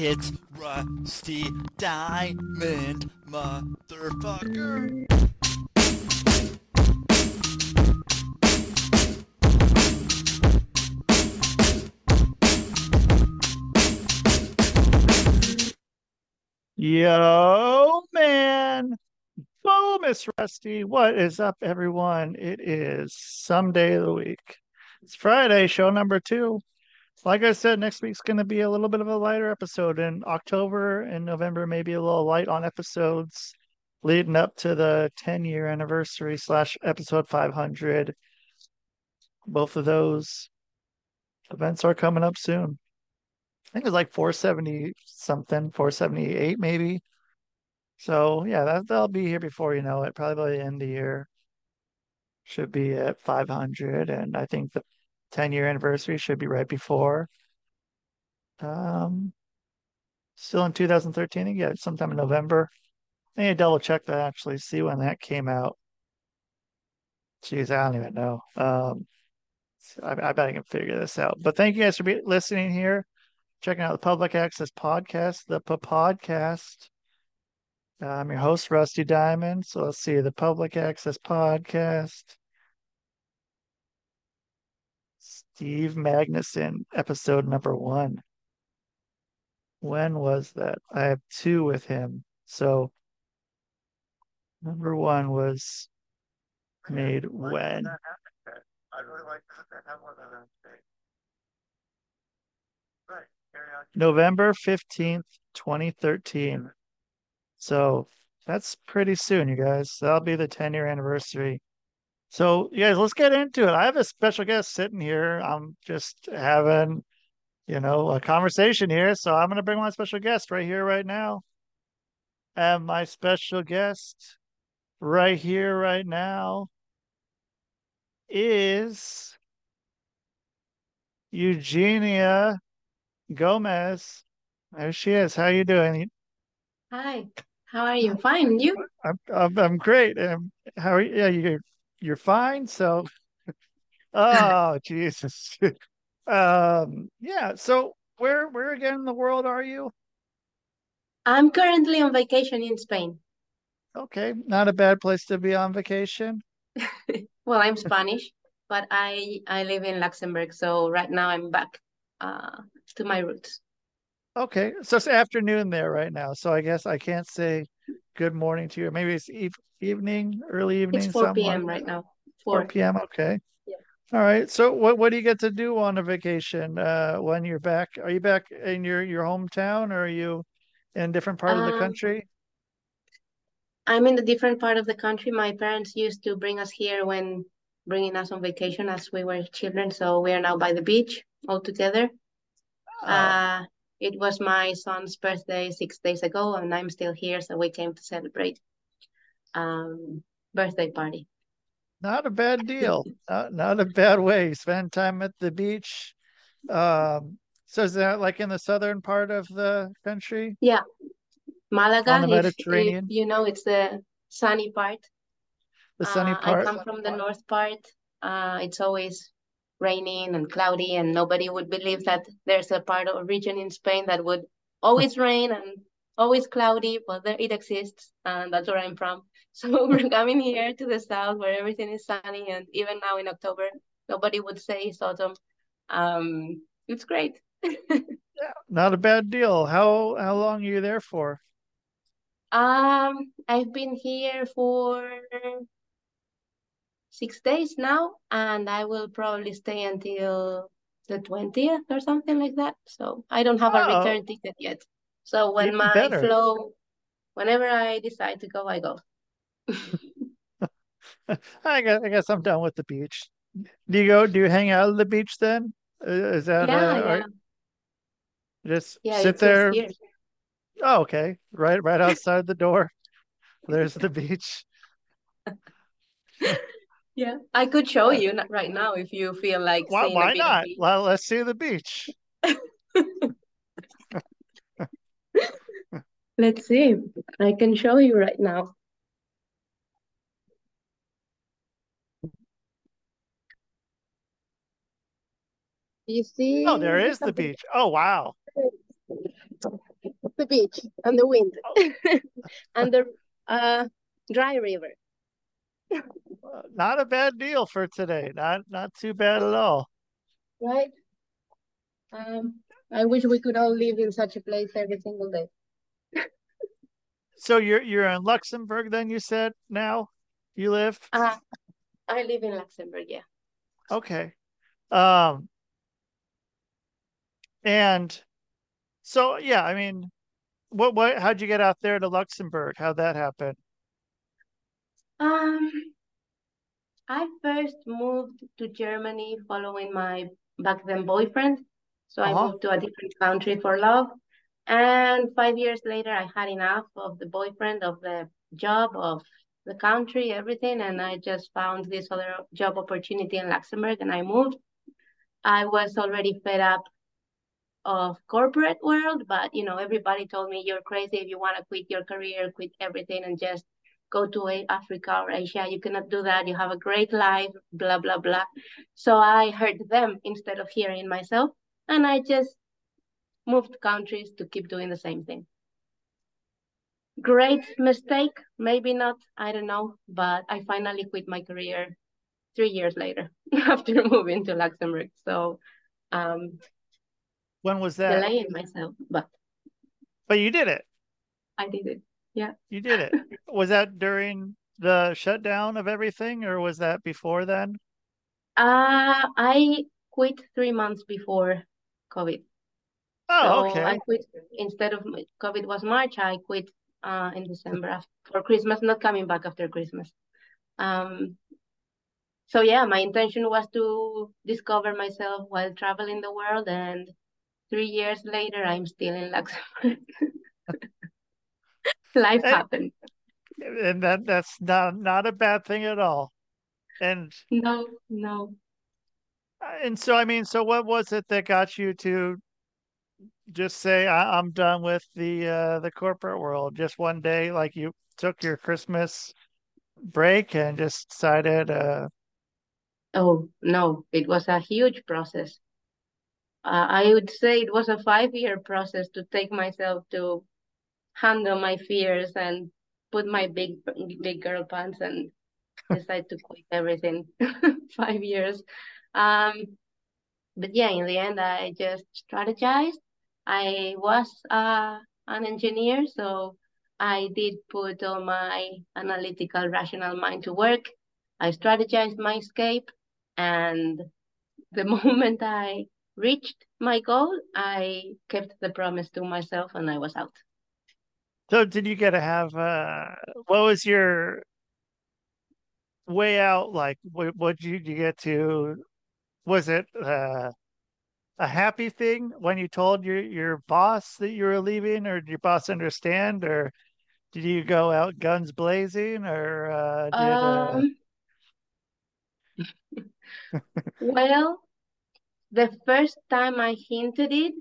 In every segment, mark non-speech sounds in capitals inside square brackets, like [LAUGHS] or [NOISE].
It's Rusty Diamond, motherfucker. Yo, man. Hello, Miss Rusty. What is up, everyone? It is some day of the week. It's Friday, show number two. Like I said, next week's going to be a little bit of a lighter episode. In October and November, maybe a little light on episodes leading up to the 10 year anniversary slash episode 500. Both of those events are coming up soon. I think it's like 470 something, 478 maybe. So yeah, that that'll be here before you know it. Probably by the end of the year. Should be at 500, and I think the 10 year anniversary should be right before. Um, still in 2013. Yeah, sometime in November. I need to double check that actually, see when that came out. Jeez, I don't even know. Um, I, I bet I can figure this out. But thank you guys for be, listening here checking out the Public Access Podcast, the P Podcast. I'm your host, Rusty Diamond. So let's see the Public Access Podcast. Steve Magnuson, episode number one. When was that? I have two with him. So number one was made when? I really like that. Have one of Right. November 15th, 2013. So that's pretty soon, you guys. That'll be the 10 year anniversary. So, you guys, let's get into it. I have a special guest sitting here. I'm just having, you know, a conversation here. So I'm going to bring my special guest right here, right now. And my special guest right here, right now is Eugenia Gomez. There she is. How you doing? Hi. How are you? Fine. You? I'm I'm, I'm great. Um, how are you? Yeah, you you're fine. So, [LAUGHS] oh Jesus. [LAUGHS] um. Yeah. So where where again in the world are you? I'm currently on vacation in Spain. Okay, not a bad place to be on vacation. [LAUGHS] well, I'm Spanish, but I I live in Luxembourg, so right now I'm back uh, to my roots. Okay, so it's afternoon there right now. So I guess I can't say good morning to you. Maybe it's eve- evening, early evening. It's 4 p.m. right now. 4. 4 p.m. Okay. Yeah. All right. So what what do you get to do on a vacation uh, when you're back? Are you back in your your hometown, or are you in a different part um, of the um, country? I'm in a different part of the country. My parents used to bring us here when bringing us on vacation as we were children. So we are now by the beach all together. Oh. Uh, it was my son's birthday six days ago, and I'm still here, so we came to celebrate um, birthday party. Not a bad [LAUGHS] deal. not, not a bad way. Spend time at the beach. Um, so is that like in the southern part of the country? Yeah, Malaga. On the Mediterranean. If, if you know, it's the sunny part. The sunny uh, part. I come from the north part. Uh, it's always raining and cloudy and nobody would believe that there's a part of region in Spain that would always [LAUGHS] rain and always cloudy, but there it exists and that's where I'm from. [LAUGHS] So we're coming here to the south where everything is sunny and even now in October, nobody would say it's autumn. Um, it's great. yeah, [LAUGHS] not a bad deal. How how long are you there for? Um, I've been here for six days now, and I will probably stay until the 20th or something like that. So I don't have oh. a return ticket yet. So when Even my better. flow, whenever I decide to go, I go. [LAUGHS] I guess I guess I'm done with the beach. Do you go? Do you hang out at the beach then? Is that yeah, uh, yeah. just yeah, sit there? Oh, okay. Right, right outside the door. There's the beach. [LAUGHS] Yeah, I could show you right now if you feel like. Why, why not? Well, let's see the beach. [LAUGHS] let's see. I can show you right now. You see? Oh, there is the beach. Oh, wow. the beach and the wind [LAUGHS] and the uh, dry river. Not a bad deal for today. Not not too bad at all. Right? Um, I wish we could all live in such a place every single day. [LAUGHS] So you're you're in Luxembourg then you said now? You live? Uh, I live in Luxembourg, yeah. Okay. Um and so yeah, I mean what what how'd you get out there to Luxembourg? How'd that happen? Um, I first moved to Germany following my back then boyfriend. So I Uh-huh. moved to a different country for love. And five years later, I had enough of the boyfriend, of the job, of the country, everything. And I just found this other job opportunity in Luxembourg and I moved. I was already fed up of corporate world, but you know, everybody told me you're crazy if you want to quit your career, quit everything and just go to Africa or Asia. You cannot do that. You have a great life, blah, blah, blah. So I heard them instead of hearing myself. And I just moved countries to keep doing the same thing. Great mistake, maybe not, I don't know, but I finally quit my career three years later [LAUGHS] after [LAUGHS] moving to Luxembourg. So um, When was that? delaying myself, but But you did it. I did it. Yeah. You did it. [LAUGHS] Was that during the shutdown of everything or was that before then? Uh, I quit three months before COVID. Oh, So I quit instead of COVID was March, I quit uh in December after, for Christmas, not coming back after Christmas. Um, so yeah, my intention was to discover myself while traveling the world, and three years later, I'm still in Luxembourg. [LAUGHS] Life Hey. happened. And that that's not not a bad thing at all. And No, no. and so I mean, so what was it that got you to just say I, I'm done with the uh the corporate world? Just one day, like you took your Christmas break and just decided uh Oh, no, it was a huge process. Uh, I would say it was a five-year process to take myself to handle my fears and put my big big girl pants and decide to quit everything. [LAUGHS] Five years. Um, but yeah, in the end, I just strategized. I was uh, an engineer, so I did put all my analytical, rational mind to work. I strategized my escape, and the [LAUGHS] moment I reached my goal, I kept the promise to myself, and I was out. So did you get to have uh what was your way out? Like what what you you get to was it uh a happy thing when you told your your boss that you were leaving or did your boss understand or did you go out guns blazing or uh did uh Um, [LAUGHS] well, the first time I hinted it,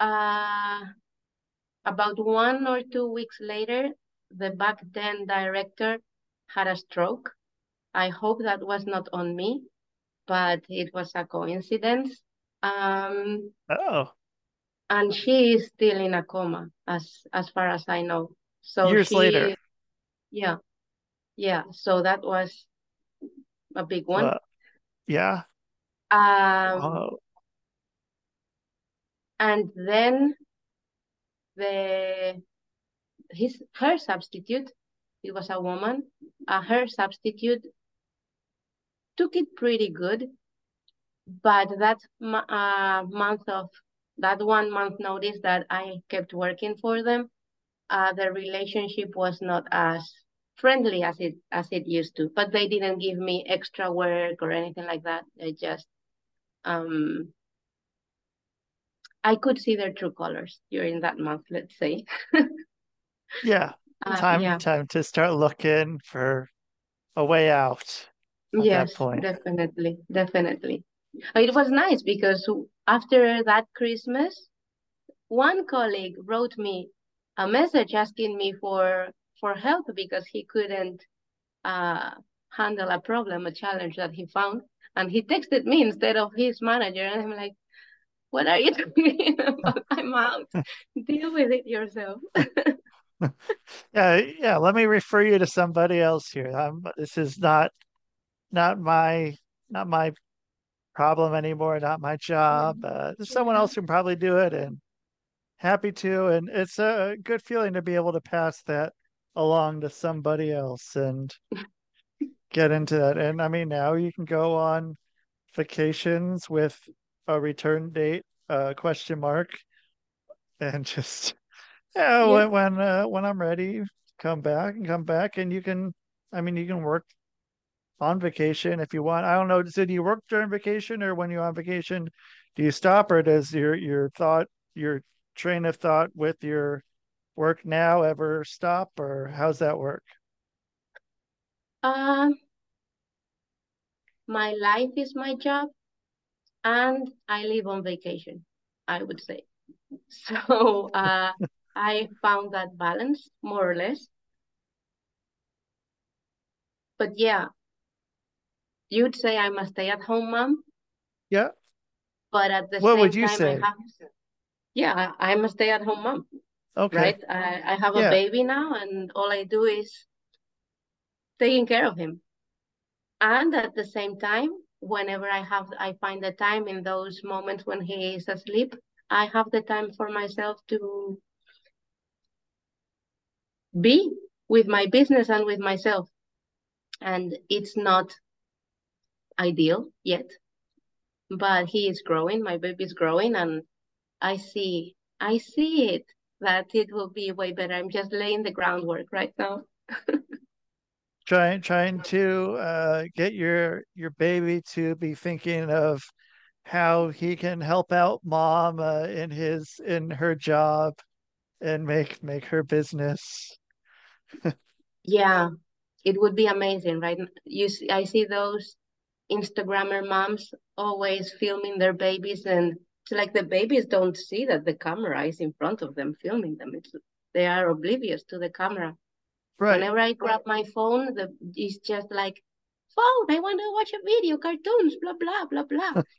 uh, about one or two weeks later, the back then director had a stroke. I hope that was not on me, but it was a coincidence. Um, oh and she is still in a coma, as as far as I know. So years she, later yeah, yeah. So that was a big one. well yeah Um, oh and then the his her substitute, it was a woman, uh, her substitute took it pretty good, but that uh, month of that one month notice that I kept working for them, uh, the relationship was not as friendly as it as it used to. But they didn't give me extra work or anything like that. They just um I could see their true colors during that month, let's say. [LAUGHS] yeah Uh, time yeah, time to start looking for a way out yes, definitely, definitely. It was nice because after that Christmas, one colleague wrote me a message asking me for for help because he couldn't uh handle a problem, a challenge that he found, and he texted me instead of his manager, and I'm like, What are you talking [LAUGHS] about? I'm out. Deal with it yourself. [LAUGHS] yeah, yeah. Let me refer you to somebody else here. I'm, this is not not my not my problem anymore. Not my job. Mm-hmm. Uh, there's someone else who can probably do it, and happy to. And it's a good feeling to be able to pass that along to somebody else and [LAUGHS] get into that. And I mean, now you can go on vacations with a return date uh, question mark and [LAUGHS] just yeah, Yeah. when when uh, when I'm ready, come back and come back, and you can. I mean, you can work on vacation if you want. I don't know. So do you work during vacation, or when you're on vacation, do you stop, or does your your thought, your train of thought with your work now ever stop, or how's that work? Um, my life is my job, and I live on vacation, I would say. [LAUGHS] So, uh, I found that balance more or less. But yeah, you'd say I'm a stay-at-home mom, Yeah. but at the What same would you time, I say? have, yeah, I'm a stay-at-home mom, Okay. right? I, I have a Yeah. baby now, and all I do is taking care of him. And at the same time, whenever I have, I find the time in those moments when he is asleep, I have the time for myself to be with my business and with myself. And it's not ideal yet, but he is growing, my baby is growing, and I see, I see it that it will be way better. I'm just laying the groundwork right now. [LAUGHS] Trying trying to uh, get your your baby to be thinking of how he can help out mom uh, in his in her job and make make her business. [LAUGHS] Yeah, it would be amazing, right? You see, I see those Instagrammer moms always filming their babies, and it's like the babies don't see that the camera is in front of them filming them. It's they are oblivious to the camera. Right. Whenever I grab my phone, the it's just like, phone, I want to watch a video, cartoons, blah blah blah blah. [LAUGHS]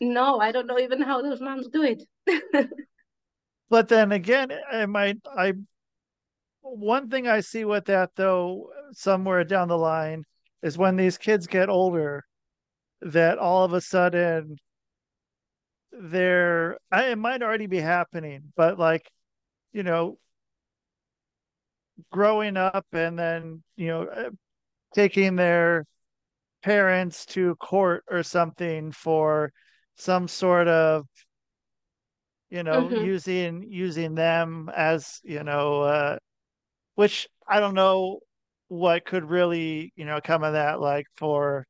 No, I don't know even how those moms do it. [LAUGHS] But then again, I might I one thing I see with that though, somewhere down the line, is when these kids get older, that all of a sudden they're I, it might already be happening, but like, you know, growing up and then, you know, uh, taking their parents to court or something for some sort of you know Mhm. using using them as you know uh which i don't know what could really you know come of that like for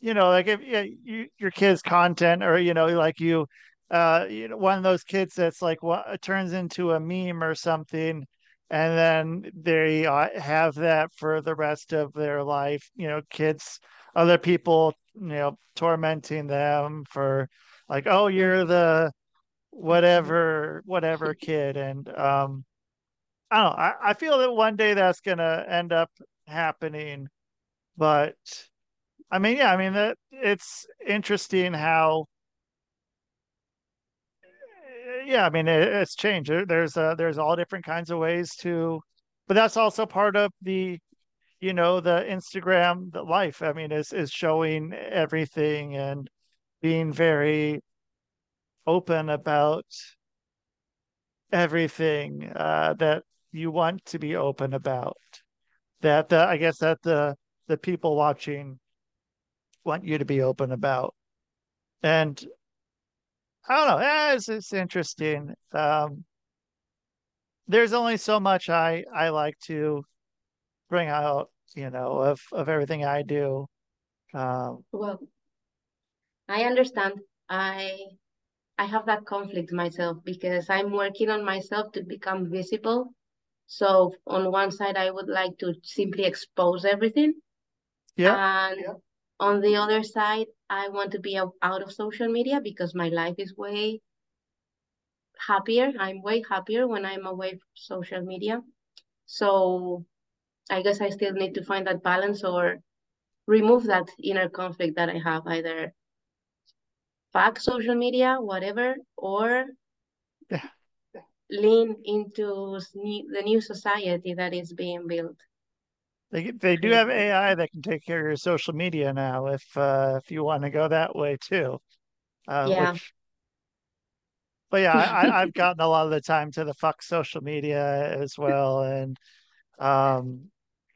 you know like if yeah, you, your kids content or you know like you uh you know one of those kids that's like what turns into a meme or something and then they uh, have that for the rest of their life you know kids other people you know tormenting them for like oh you're the whatever whatever [LAUGHS] kid. And um i don't know I, I feel that one day that's gonna end up happening but i mean yeah i mean that it's interesting how yeah i mean it, it's changed there's uh there's all different kinds of ways to but that's also part of the you know the instagram the life i mean is is showing everything and being very open about everything uh, that you want to be open about. That the, I guess that the the people watching want you to be open about. And I don't know, eh, it's, it's interesting. Um, there's only so much I I like to bring out, you know, of of everything I do. Um, Well, I understand. I I have that conflict myself because I'm working on myself to become visible. So on one side, I would like to simply expose everything, yeah, and on the other side, I want to be out of social media because my life is way happier. I'm way happier when I'm away from social media. So I guess I still need to find that balance or remove that inner conflict that I have either fuck social media, whatever, or Yeah. lean into the new society that is being built. They they do have AI that can take care of your social media now if uh if you want to go that way too. Uh Yeah. which but yeah, I, I've [LAUGHS] gotten a lot of the time to the fuck social media as well. And um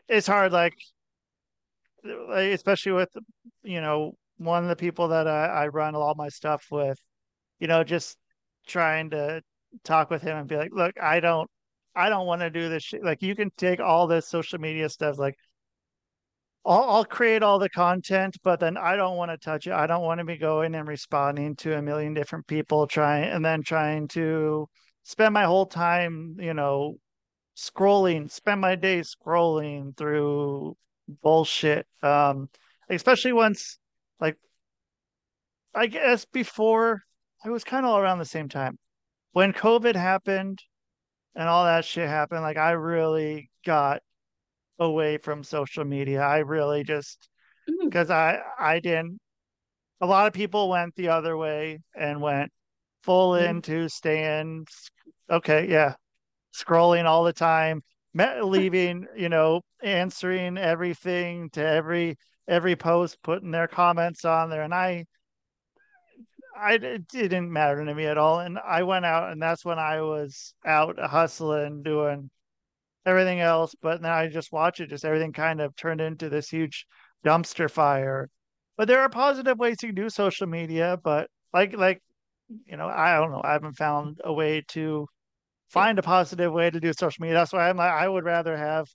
it's hard like like, especially with you know one of the people that I, I run all my stuff with, you know, just trying to talk with him and be like, look, I don't I don't want to do this shit. Like you can take all this social media stuff, like I'll I'll create all the content, but then I don't want to touch it. I don't want to be going and responding to a million different people trying and then trying to spend my whole time, you know, scrolling, spend my day scrolling through bullshit. Um, especially once like I guess before it was kind of all around the same time when COVID happened and all that shit happened, like I really got away from social media. I really just Mm, because I I didn't a lot of people went the other way and went full mm, into staying okay, yeah, scrolling all the time, me- leaving, you know, answering everything to every every post, putting their comments on there. And I I it didn't matter to me at all and I went out and that's when I was out hustling doing everything else, but then I just watch it, just everything kind of turned into this huge dumpster fire. But there are positive ways can do social media, but like like you know, I don't know, I haven't found a way to find a positive way to do social media. That's why I'm like, I would rather have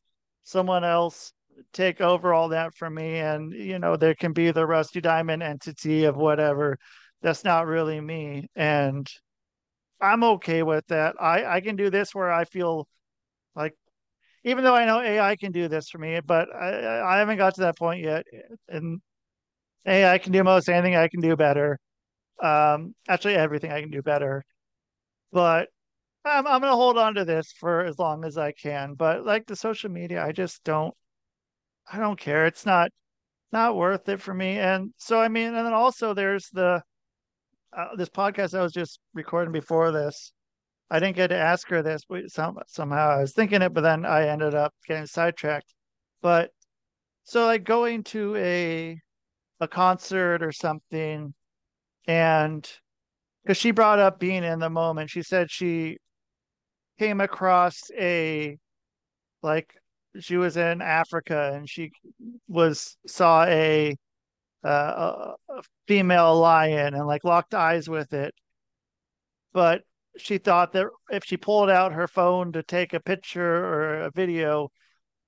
someone else take over all that for me, and you know, there can be the Rusty Diamond entity of whatever. That's not really me, and I'm okay with that. I I can do this where I feel like even though I know AI can do this for me, but I, I haven't got to that point yet. And AI can do most anything I can do better. Um, actually, everything I can do better. But I'm I'm gonna hold on to this for as long as I can. But like the social media, I just don't I don't care. It's not not worth it for me. And so I mean, and then also there's the uh, this podcast I was just recording before this. I didn't get to ask her this, but some, somehow I was thinking it, but then I ended up getting sidetracked. But so like going to a a concert or something, and because she brought up being in the moment, she said she came across a like she was in Africa and she was saw a uh, a, female lion and like locked eyes with it, but she thought that if she pulled out her phone to take a picture or a video,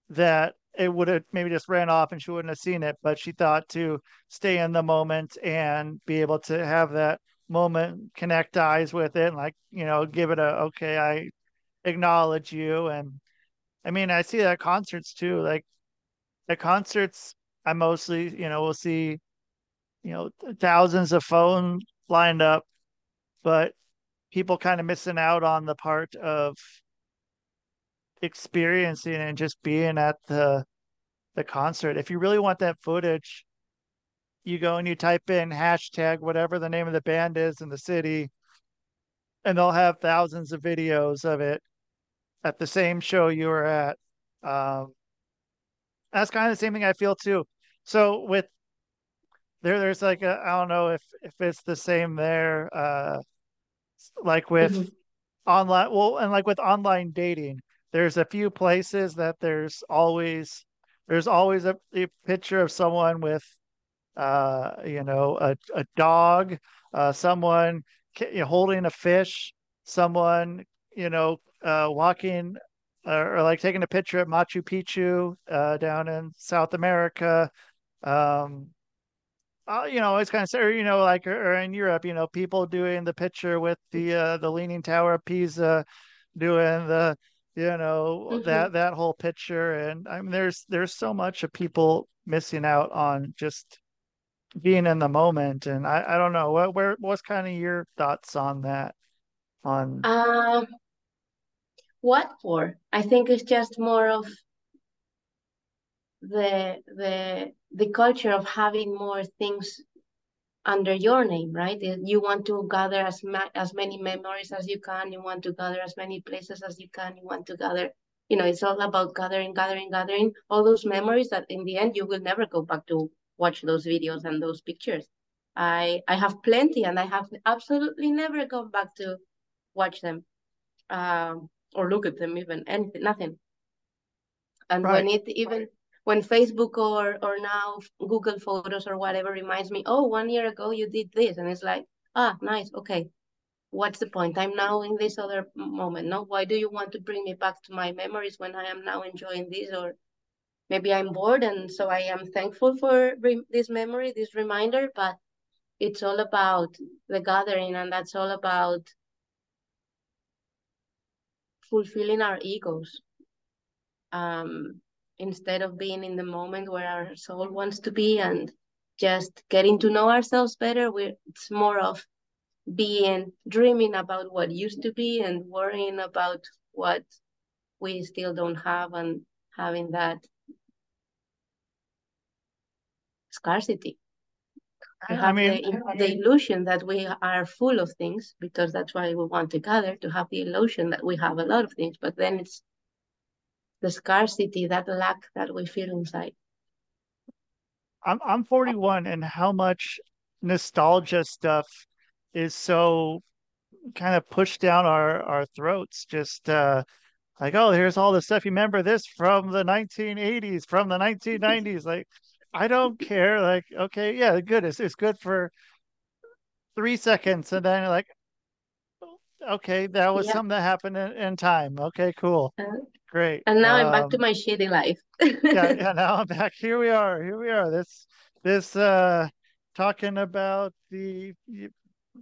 that it would have maybe just ran off and she wouldn't have seen it. But she thought to stay in the moment and be able to have that moment, connect eyes with it, and like, you know, give it a okay, I acknowledge you. And I mean, I see that at concerts too. Like at concerts, I mostly, you know, we'll see, you know, thousands of phones lined up, but people kind of missing out on the part of experiencing and just being at the the concert. If you really want that footage, you go and you type in hashtag whatever the name of the band is in the city, and they'll have thousands of videos of it at the same show you were at. Um, that's kind of the same thing I feel too. So with there, there's like a I don't know if if it's the same there. Uh, like with mhm, online well and like with online dating there's a few places that there's always there's always a, a picture of someone with uh you know a, a dog uh someone you know, holding a fish someone you know uh walking or, or like taking a picture at Machu Picchu uh down in South America um uh, you know, it's kind of, or, you know, like or, or in Europe, you know, people doing the picture with the uh, the Leaning Tower of Pisa, doing the, you know, mhm. that that whole picture, and I mean, there's there's so much of people missing out on just being in the moment, and I I don't know what where what's kind of your thoughts on that on Uh, what for? I think it's just more of the the the culture of having more things under your name, right? You want to gather as ma- as many memories as you can. You want to gather as many places as you can. You want to gather, you know, it's all about gathering, gathering, gathering all those memories that in the end you will never go back to watch those videos and those pictures. I I have plenty, and I have absolutely never gone back to watch them, um, or look at them even anything, nothing. And Right. when it even when Facebook or or now Google Photos or whatever reminds me, oh, one year ago you did this, and it's like, ah, nice, okay. What's the point? I'm now in this other moment. No, why do you want to bring me back to my memories when I am now enjoying this? Or maybe I'm bored, and so I am thankful for this memory, this reminder. But it's all about the gathering, and that's all about fulfilling our egos. Um, instead of being in the moment where our soul wants to be and just getting to know ourselves better we it's more of being dreaming about what used to be and worrying about what we still don't have and having that scarcity. We I have mean, the, the illusion that we are full of things because that's why we want to gather to have the illusion that we have a lot of things but then it's the scarcity, that lack that we feel inside. I'm I'm 41 and how much nostalgia stuff is so kind of pushed down our our throats just uh like oh here's all the stuff. You remember this from the 1980s from the 1990s [LAUGHS] like I don't care. Like okay yeah good. It's, it's good for 3 seconds and then like okay that was Yeah. something that happened in, in time. Okay cool. Uh, great and now I'm back to Um, my shitty life. yeah, [LAUGHS] yeah, now I'm back. Here we are. Here we are. This this uh talking about the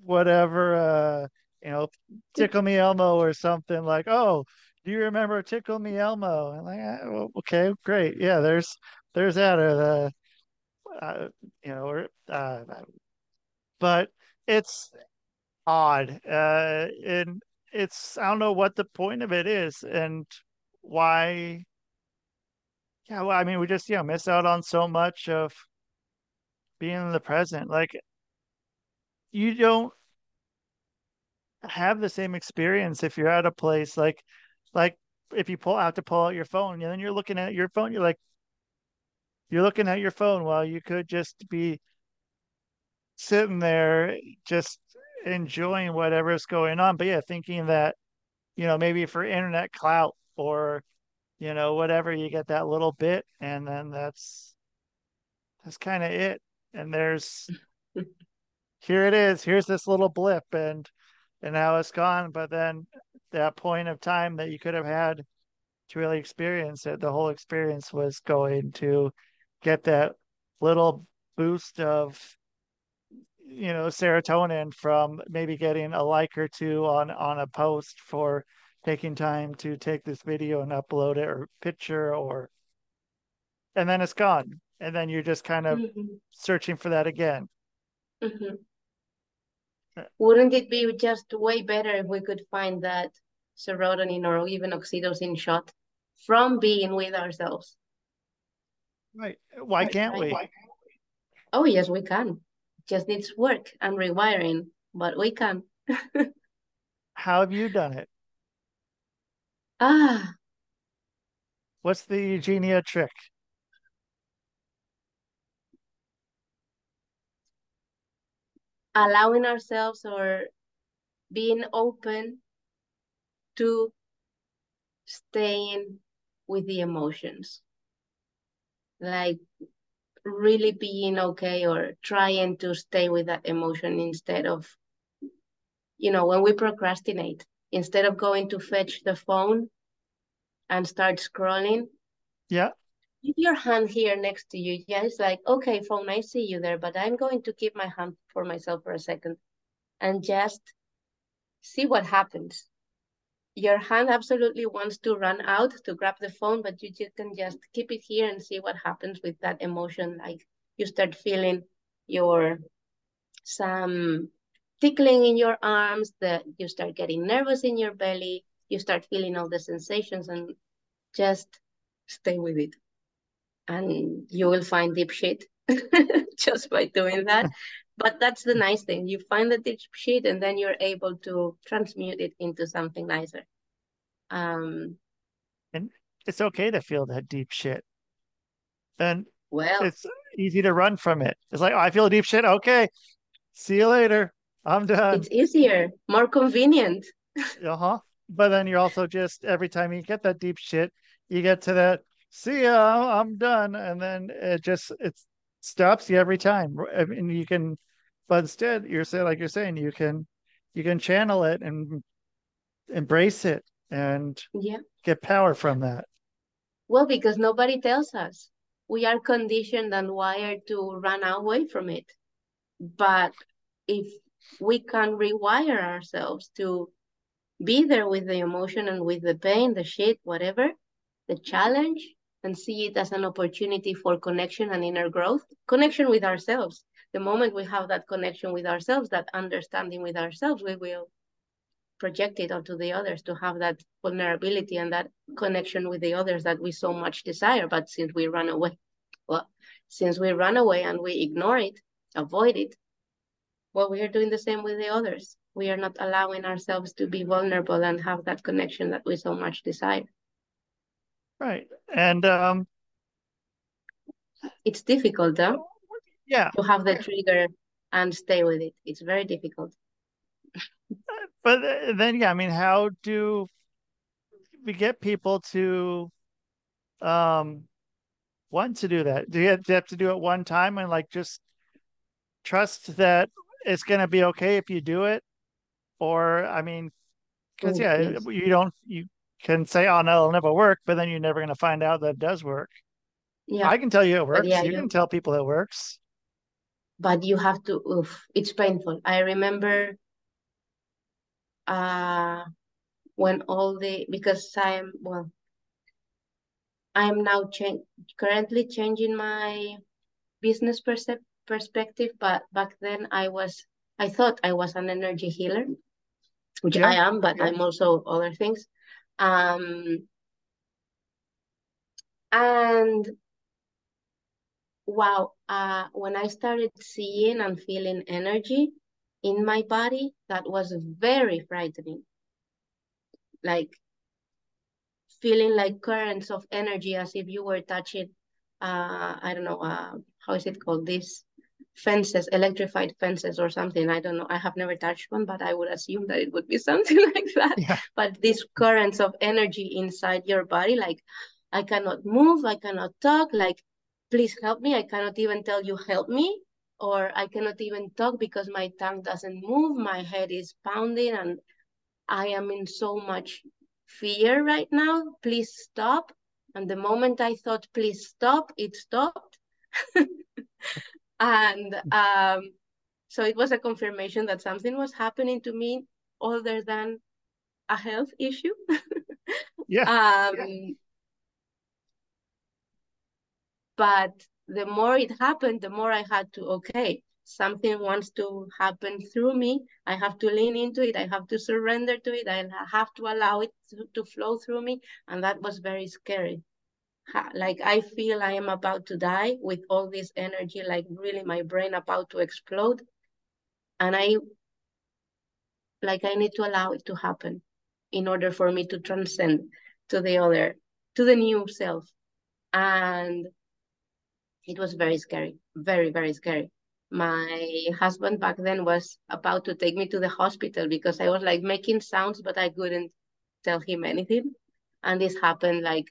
whatever uh you know, Tickle Me Elmo or something like, oh, do you remember Tickle Me Elmo? I'm like, "Ah, okay, great. Yeah, there's there's that or the uh, you know, or uh but it's odd. Uh and it's I don't know what the point of it is and why Yeah, well, I mean, we just, you know, miss out on so much of being in the present. Like, you don't have the same experience if you're at a place like, like if you pull out to pull out your phone, and then you're looking at your phone, you're like, you're looking at your phone while you could just be sitting there, just enjoying whatever's going on. But yeah, thinking that, you know, maybe for internet clout or, you know, whatever, you get that little bit, and then that's that's kind of it. And there's [LAUGHS] here it is. Here's this little blip, and and now it's gone. But then that point of time that you could have had to really experience it, the whole experience was going to get that little boost of you know serotonin from maybe getting a like or two on on a post for taking time to take this video and upload it or picture or and then it's gone and then you're just kind of Mhm, searching for that again mhm. Uh, Wouldn't it be just way better if we could find that serotonin or even oxytocin shot from being with ourselves? right why can't we Oh, yes, we can. Just needs work and rewiring, but we can. [LAUGHS] how have you done it Ah, what's the eugenia trick? Allowing ourselves or being open to staying with the emotions. Like really being okay or trying to stay with that emotion instead of, you know, when we procrastinate, instead of going to fetch the phone and start scrolling, yeah keep your hand here next to you. Yeah, it's like, okay, phone, I see you there, but I'm going to keep my hand for myself for a second and just see what happens. Your hand absolutely wants to run out to grab the phone, but you just can just keep it here and see what happens with that emotion. Like you start feeling your some tickling in your arms, that you start getting nervous in your belly, you start feeling all the sensations and just stay with it. And you will find deep shit [LAUGHS] just by doing that. but that's the nice thing. You find the deep shit and then you're able to transmute it into something nicer. Um, and it's okay to feel that deep shit. And well, it's easy to run from it. It's like, oh, I feel a deep shit. Okay. See you later. I'm done. It's easier, more convenient. [LAUGHS] uh-huh. But then you're also just every time you get that deep shit, you get to that, see ya, I'm done. And then it just it stops you every time. I mean you can but instead you're saying like you're saying, you can you can channel it and embrace it and yeah get power from that. Well, because nobody tells us. We are conditioned and wired to run away from it. But if we can rewire ourselves to be there with the emotion and with the pain, the shit, whatever, the challenge, and see it as an opportunity for connection and inner growth, connection with ourselves. The moment we have that connection with ourselves, that understanding with ourselves, we will project it onto the others to have that vulnerability and that connection with the others that we so much desire. But since we run away, well, since we run away and we ignore it, avoid it, well, we are doing the same with the others. We are not allowing ourselves to be vulnerable and have that connection that we so much desire. Right. And um it's difficult, though. Yeah. To have the trigger and stay with it. It's very difficult. but then yeah, I mean, how do we get people to um want to do that? Do you have, do you have to do it one time and like just trust that it's going to be okay if you do it. Or i mean because yeah yes. you don't you can say oh no it'll never work but then you're never going to find out that it does work. Yeah. I can tell you it works. yeah, you, you can tell people it works. But you have to oof, it's painful. I remember uh when all the because i'm well i'm now cha- currently changing my business percep- perspective, but back then I was, I thought I was an energy healer, which yeah. I am, but yeah. I'm also other things. Um, and wow, uh, when I started seeing and feeling energy in my body, that was very frightening. Like feeling like currents of energy as if you were touching, uh, I don't know, uh, how is it called? This fences, electrified fences or something. I don't know. I have never touched one, but I would assume that it would be [LAUGHS] something like that. Yeah. But these currents of energy inside your body, like I cannot move, I cannot talk, like please help me. I cannot even tell you help me, or I cannot even talk because my tongue doesn't move, my head is pounding, and I am in so much fear right now. Please stop. And the moment I thought, please stop, it stopped. [LAUGHS] and um, so it was a confirmation that something was happening to me other than a health issue. [LAUGHS] yeah. Um, yeah. But the more it happened, the more I had to, okay, something wants to happen through me. I have to lean into it. I have to surrender to it. I have to allow it to, to flow through me. And that was very scary like I feel I am about to die with all this energy, like really my brain about to explode. And I, like I need to allow it to happen in order for me to transcend to the other, to the new self. And it was very scary, very, very scary. My husband back then was about to take me to the hospital because I was like making sounds, but I couldn't tell him anything. And this happened like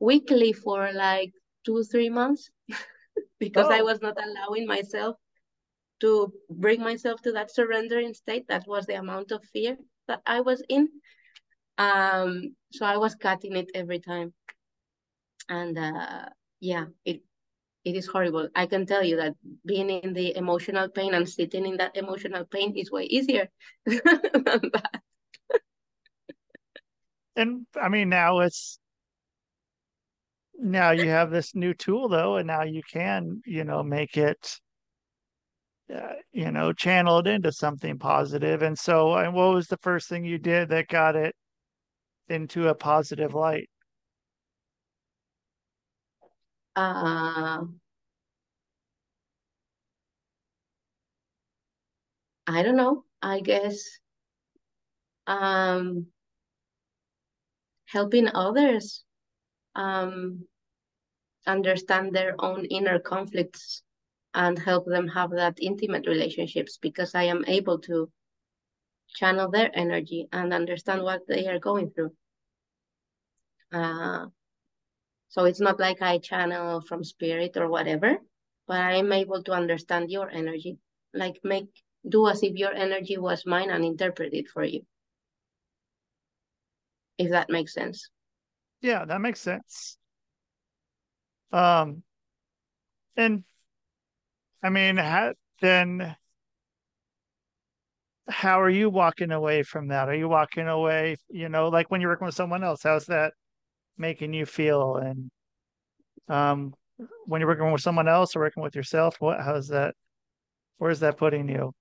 weekly for like two, three months [LAUGHS] because oh. I was not allowing myself to bring myself to that surrendering state. That was the amount of fear that I was in. Um, so I was cutting it every time. And uh, yeah, it it is horrible. I can tell you that being in the emotional pain and sitting in that emotional pain is way easier [LAUGHS] than that. And I mean, now it's now you have this new tool though and now you can you know make it uh, you know channel it into something positive. and so and what was the first thing you did that got it into a positive light uh I don't know. I guess um, helping others um, understand their own inner conflicts and help them have that intimate relationships because I am able to channel their energy and understand what they are going through. Uh, so it's not like I channel from spirit or whatever, but I'm able to understand your energy, like make do as if your energy was mine and interpret it for you. If that makes sense. Yeah, that makes sense. Um, and I mean, how, then how are you walking away from that? Are you walking away, you know, like when you're working with someone else, how's that making you feel? And um, when you're working with someone else or working with yourself, what, how's that, where's that putting you?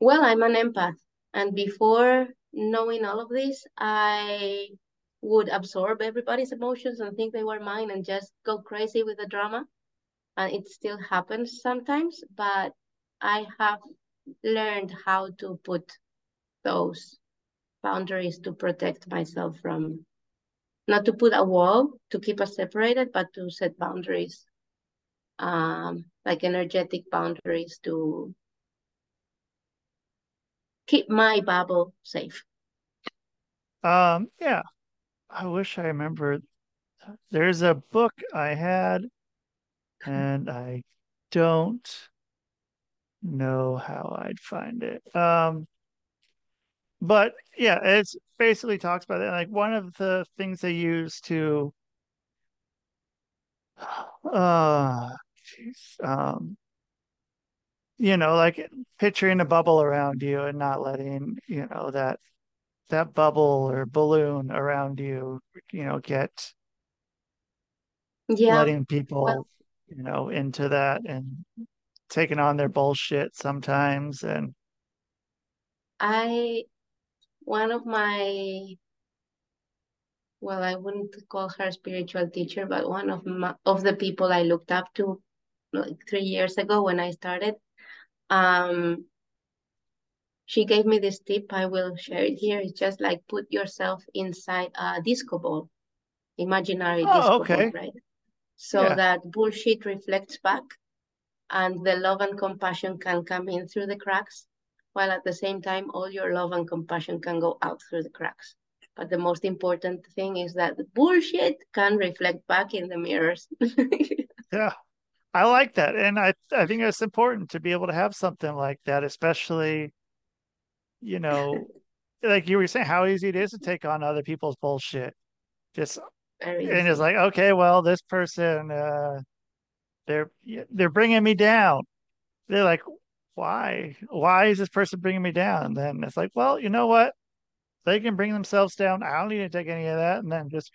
Well, I'm an empath. And before knowing all of this, I would absorb everybody's emotions and think they were mine and just go crazy with the drama. And it still happens sometimes, but I have learned how to put those boundaries to protect myself from not to put a wall to keep us separated, but to set boundaries, um, like energetic boundaries to keep my bubble safe. Um, yeah, I wish I remembered. There's a book I had, and I don't know how I'd find it. Um, but yeah, it's basically talks about it. Like one of the things they use to, [SIGHS] uh, geez, um, you know, like picturing a bubble around you and not letting you know that that bubble or balloon around you, you know, get Yeah, letting well, people, you know, into that and taking on their bullshit sometimes. And I one of my well, I wouldn't call her spiritual teacher, but one of my, of the people I looked up to like three years ago when I started, um, she gave me this tip. I will share it here. It's just like put yourself inside a disco ball, imaginary oh, disco ball, right? So yeah, that bullshit reflects back and the love and compassion can come in through the cracks, while at the same time, all your love and compassion can go out through the cracks. But the most important thing is that the bullshit can reflect back in the mirrors. [LAUGHS] yeah. I like that, and I I think it's important to be able to have something like that, especially you know, like you were saying, how easy it is to take on other people's bullshit. Just and it's like, okay, well, this person, uh, they're they're bringing me down. They're like, why? Why is this person bringing me down? And then it's like, well, you know what? They can bring themselves down. I don't need to take any of that. And then just,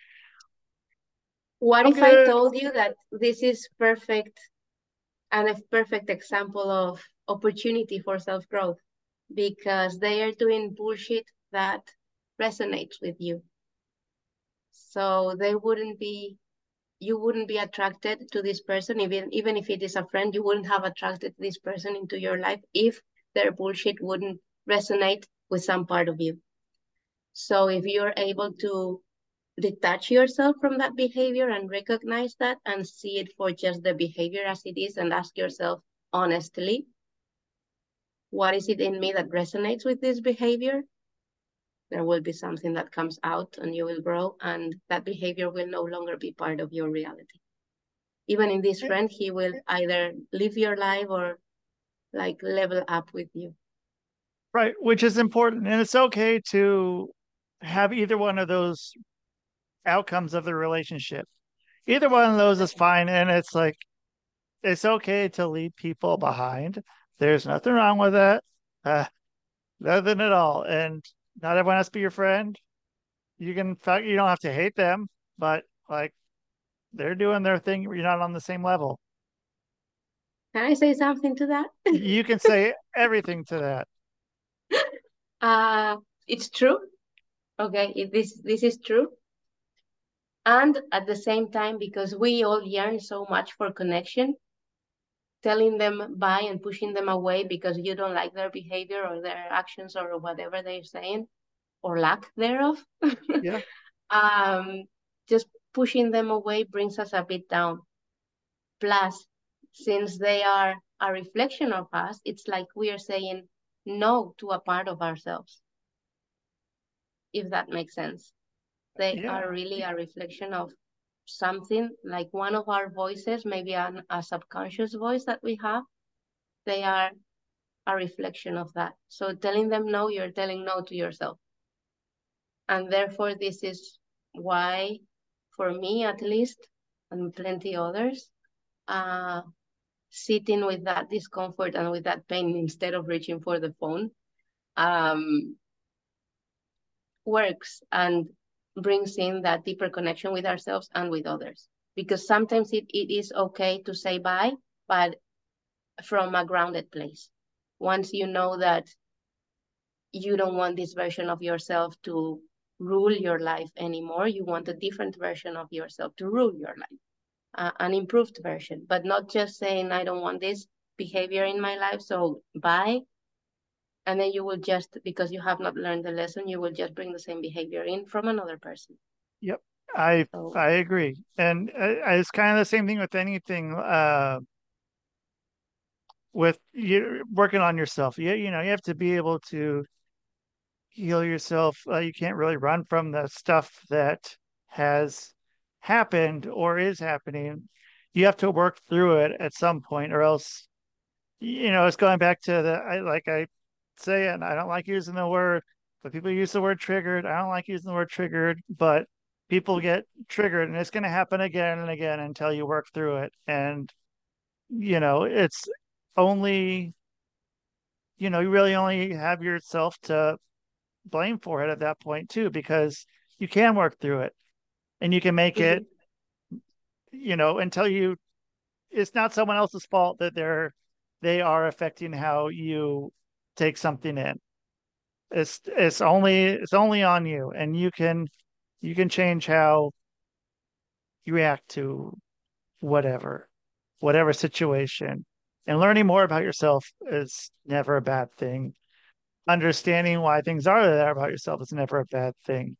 What I'm if I told you that this is perfect and a perfect example of opportunity for self-growth? Because they are doing bullshit that resonates with you. So they wouldn't be you wouldn't be attracted to this person even even if it is a friend you wouldn't have attracted this person into your life if their bullshit wouldn't resonate with some part of you so if you're able to detach yourself from that behavior and recognize that and see it for just the behavior as it is and ask yourself honestly what is it in me that resonates with this behavior there will be something that comes out and you will grow and that behavior will no longer be part of your reality even in this friend he will either live your life or like level up with you Right, which is important. And it's okay to have either one of those outcomes of the relationship. Either one of those is fine. And it's like, it's okay to leave people behind. There's nothing wrong with that. Uh, nothing at all. And not everyone has to be your friend. You can, you don't have to hate them, but like they're doing their thing. You're not on the same level. can i say something to that You can say everything to that. [LAUGHS] uh it's true okay it, this this is true and at the same time because we all yearn so much for connection telling them bye and pushing them away because you don't like their behavior or their actions or whatever they're saying or lack thereof. Yeah. [LAUGHS] um, just pushing them away brings us a bit down. Plus, since they are a reflection of us, it's like we are saying no to a part of ourselves. If that makes sense. They Yeah. are really a reflection of something like one of our voices, maybe an, a subconscious voice that we have. They are a reflection of that. So telling them no, you're telling no to yourself. And therefore, this is why, for me at least, and plenty others, uh, sitting with that discomfort and with that pain instead of reaching for the phone um, works and brings in that deeper connection with ourselves and with others. Because sometimes it, it is okay to say bye, but from a grounded place. Once you know that you don't want this version of yourself to rule your life anymore, you want a different version of yourself to rule your life, uh, an improved version, but not just saying, I don't want this behavior in my life, so bye. And then you will just, because you have not learned the lesson, you will just bring the same behavior in from another person. Yep. I I agree, and uh, it's kind of the same thing with anything. Uh, with you working on yourself, you you know you have to be able to heal yourself. Uh, you can't really run from the stuff that has happened or is happening. You have to work through it at some point, or else, you know, it's going back to the I like I say, and I don't like using the word, but people use the word triggered. I don't like using the word triggered, but people get triggered, and it's going to happen again and again until you work through it. And you know, it's only, you know, you really only have yourself to blame for it at that point too, because you can work through it and you can make it, mm-hmm. you know, until you, it's not someone else's fault that they're, they are affecting how you take something in. It's, it's only, it's only on you and you can, you can change how you react to whatever, whatever situation. And learning more about yourself is never a bad thing understanding why things are there about yourself is never a bad thing.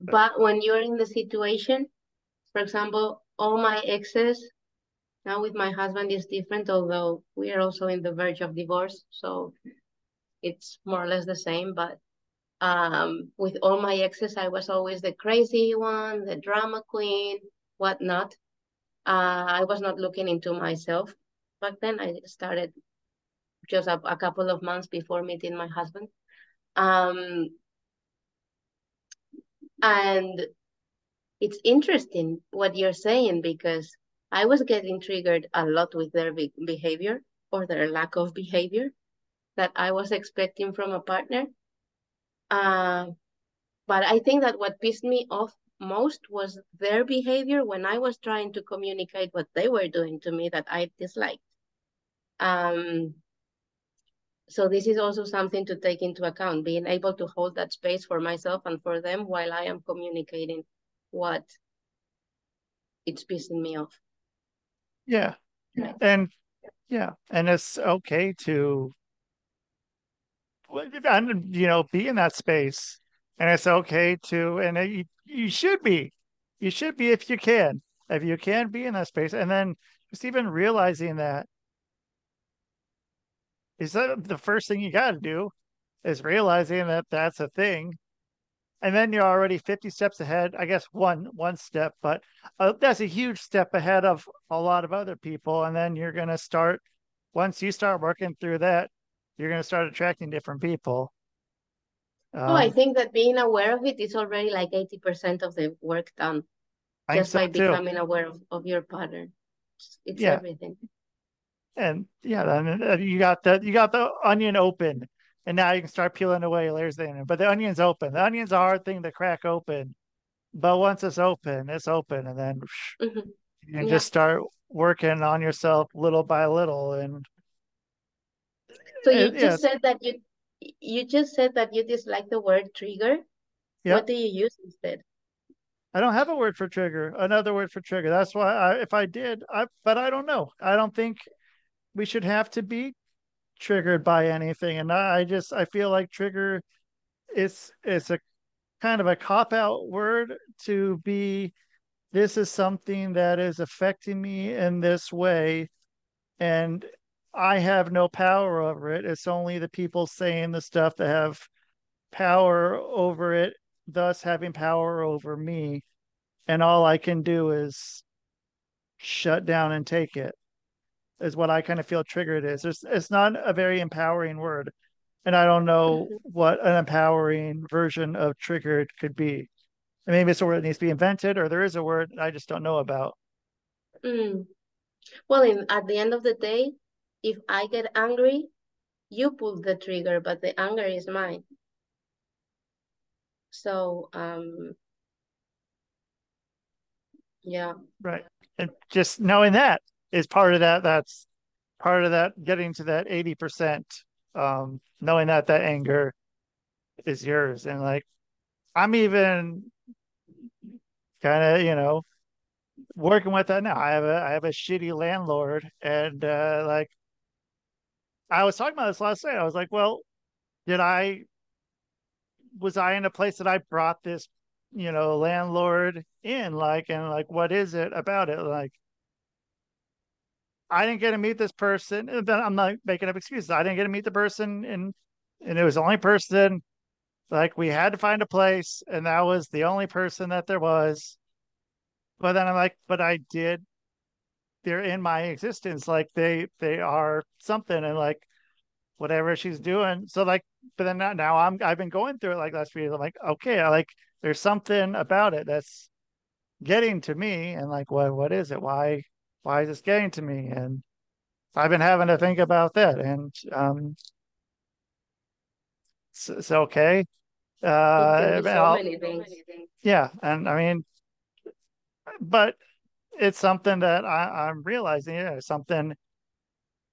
But when you're in the situation, for example, all my exes, now with my husband is different, although we are also in the verge of divorce, so it's more or less the same. But um, with all my exes, I was always the crazy one, the drama queen, whatnot. Uh, I was not looking into myself. Back then, I started just a, a couple of months before meeting my husband. Um, and it's interesting what you're saying because I was getting triggered a lot with their be behavior or their lack of behavior that I was expecting from a partner. Uh, but I think that what pissed me off most was their behavior when I was trying to communicate what they were doing to me that I disliked. Um, so this is also something to take into account, being able to hold that space for myself and for them while I am communicating what it's pissing me off. Yeah. Yeah. And yeah, and it's okay to and you know be in that space and it's okay to and it, you, you should be you should be if you can if you can be in that space and then just even realizing that is that the first thing you got to do is realizing that that's a thing and then you're already 50 steps ahead i guess one one step but uh, that's a huge step ahead of a lot of other people and then you're going to start once you start working through that you're going to start attracting different people oh, I Um, think that being aware of it is already like 80% of the work done I just by too. becoming aware of, of your pattern. It's, Yeah. everything. And yeah, then uh, you got the you got the onion open, and now you can start peeling away layers of the onion. But the onion's open. The onion's a hard thing to crack open, but once it's open, it's open, and then Mhm. you can Yeah. just start working on yourself little by little. And So you it, yeah, just said that you you just said that you dislike the word trigger. yeah. What do you use instead? I don't have a word for trigger, another word for trigger. That's why I, if I did, I, but I don't know. I don't think we should have to be triggered by anything. And I, just, I feel like trigger is, is a kind of a cop out word to be, this is something that is affecting me in this way. And I have no power over it. It's only the people saying the stuff that have power over it thus having power over me. And all I can do is shut down and take it, is what I kind of feel triggered is. It's, it's not a very empowering word. And I don't know Mhm. what an empowering version of triggered could be. And maybe it's a word that needs to be invented, or there is a word I just don't know about. Mm. Well, in, at the end of the day, if I get angry, you pull the trigger, but the anger is mine. So, um, yeah. Right. And just knowing that is part of that. That's part of that getting to that 80%. Um, knowing that that anger is yours. And like, I'm even kind of, you know, working with that now. I have a I have a shitty landlord and uh like I was talking about this last night. I was like, well, did I was I in a place that I brought this, you know, landlord in like and like what is it about it? Like I didn't get to meet this person. I'm not making up excuses. I didn't get to meet the person and and it was the only person like we had to find a place and that was the only person that there was. But then I'm like, but I did they're in my existence like they they are something and like whatever she's doing so like but then now, now i'm i've been going through it like last week i'm like okay i like there's something about it that's getting to me and like what what is it why why is this getting to me? And i've been having to think about that. And um it's, it's okay. Uh so many yeah and i mean but it's something that I, i'm realizing you know something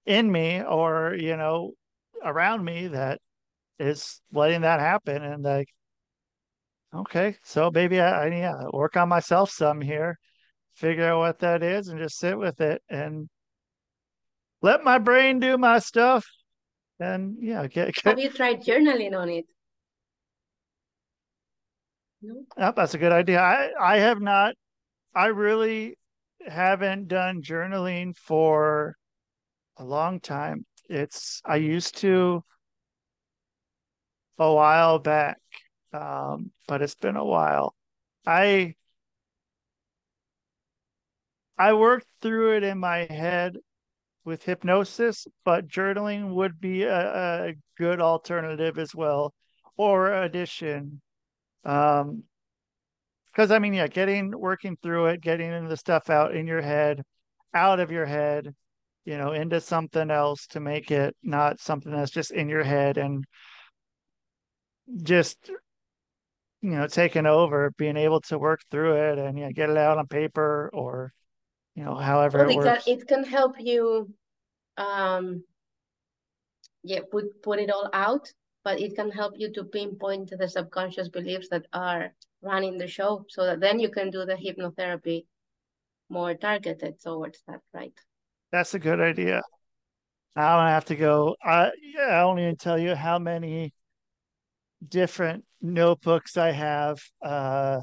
in me or you know around me that is letting that happen. And like okay so maybe i, I yeah work on myself some here figure out what that is and just sit with it and let my brain do my stuff and yeah get, Have get you tried journaling on it? No? Yep, that's a good idea i i have not i really haven't done journaling for a long time it's i used to a while back, um, but it's been a while. I I worked through it in my head with hypnosis, but journaling would be a, a good alternative as well, or addition. Um, because I mean, yeah, getting working through it, getting the stuff out in your head, out of your head, you know, into something else to make it not something that's just in your head and just you know taking over being able to work through it and know, get it out on paper or you know however Well, it it can, it can help you, um, yeah, put put it all out, but it can help you to pinpoint the subconscious beliefs that are running the show, so that then you can do the hypnotherapy more targeted towards that, right? that's a good idea. I don't have to go i yeah i won't even tell you how many different notebooks i have uh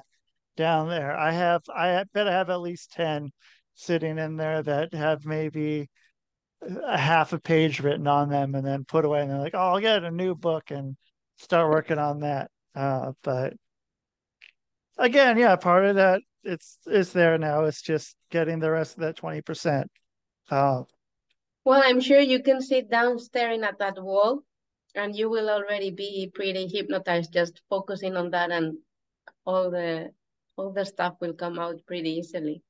down there. I have i bet i have at least 10 sitting in there that have maybe a half a page written on them and then put away and they're like oh i'll get a new book and start working on that. Uh but again yeah part of that it's it's there now. It's just getting the rest of that 20% uh. Well, I'm sure you can sit down staring at that wall and you will already be pretty hypnotized just focusing on that and all the all the stuff will come out pretty easily.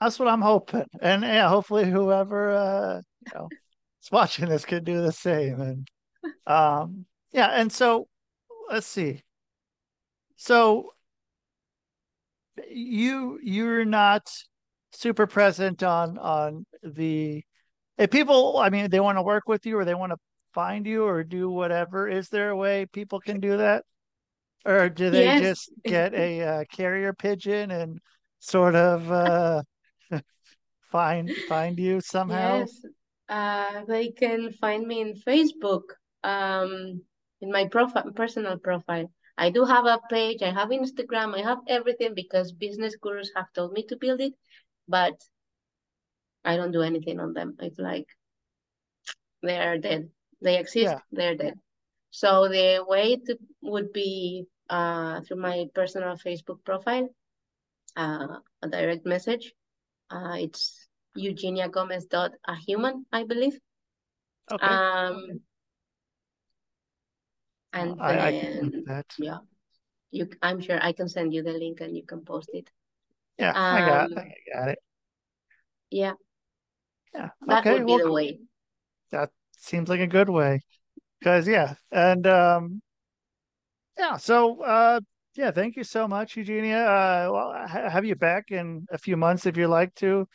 That's what i'm hoping. And yeah hopefully whoever uh you know is watching this could do the same. And um yeah and so let's see. So you you're not super present on on the if people i mean they want to work with you or they want to find you or do whatever is there a way people can do that? Or do they Yes. just get a uh, carrier pigeon and sort of uh, find find you somehow? Yes, uh, they can find me in Facebook, um, in my profile, personal profile. I do have a page, I have Instagram, I have everything because business gurus have told me to build it, but I don't do anything on them. It's like they are dead. They exist, Yeah. they're dead. So the way to would be uh through my personal Facebook profile, uh, a direct message. Uh, it's Eugenia Gomez dot a human, I believe. Okay. Um, and I, I can then that. yeah, you. I'm sure I can send you the link and you can post it. Yeah, I got, Um, I think I got it. Yeah, Yeah. that Okay. would be Well, the way. that seems like a good way. Because yeah, and um, yeah. So uh, yeah. Thank you so much, Eugenia. Uh, well, ha- have you back in a few months if you like to.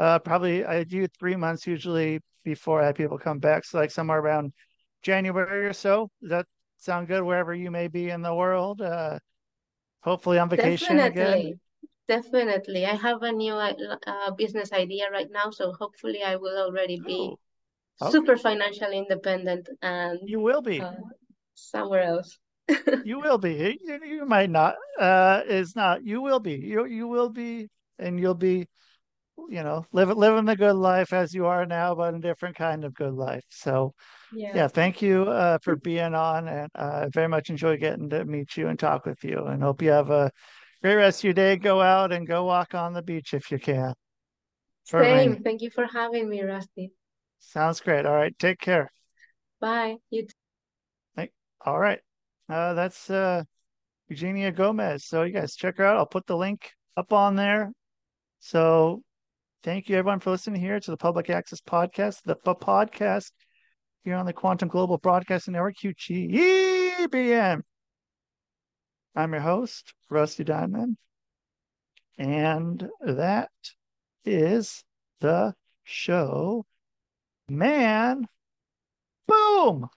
Uh, probably I do three months usually before I have people come back. So like somewhere around January or so. Does that sound good wherever you may be in the world? Uh, hopefully on vacation again. Definitely, definitely. I have a new uh, uh, business idea right now, so hopefully I will already be Oh, okay. super financially independent and you will be. uh, somewhere else. [LAUGHS] You will be. You, you might not. Uh, is not. You will be. You you will be, and you'll be. You know, living living the good life as you are now, but a different kind of good life. So Yeah. yeah, thank you uh, for being on, and uh, very much enjoy getting to meet you and talk with you. And hope you have a great rest of your day. Go out and go walk on the beach if you can. Same. Thank you for having me, Rusty. Sounds great. All right, take care. Bye. You too. All right. Uh, that's uh, Eugenia Gomez. So you guys check her out. I'll put the link up on there. So thank you everyone for listening here to the Public Access Podcast, the podcast here on the Quantum Global Broadcasting Network, QGBN. I'm your host, Rusty Diamond. And that is the show. Man, boom!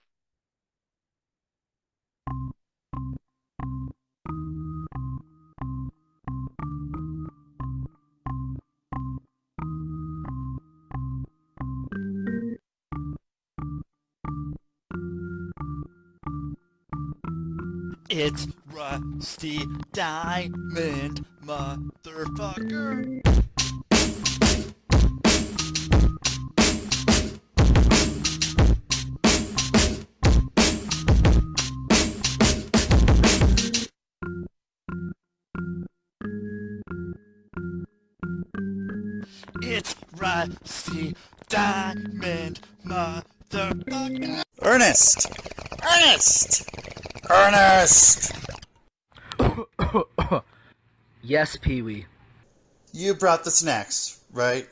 It's Rusty Diamond, motherfucker. It's Rusty Diamond, motherfucker. Ernest! Ernest! Ernest! [COUGHS] yes, Pee Wee. You brought the snacks, right?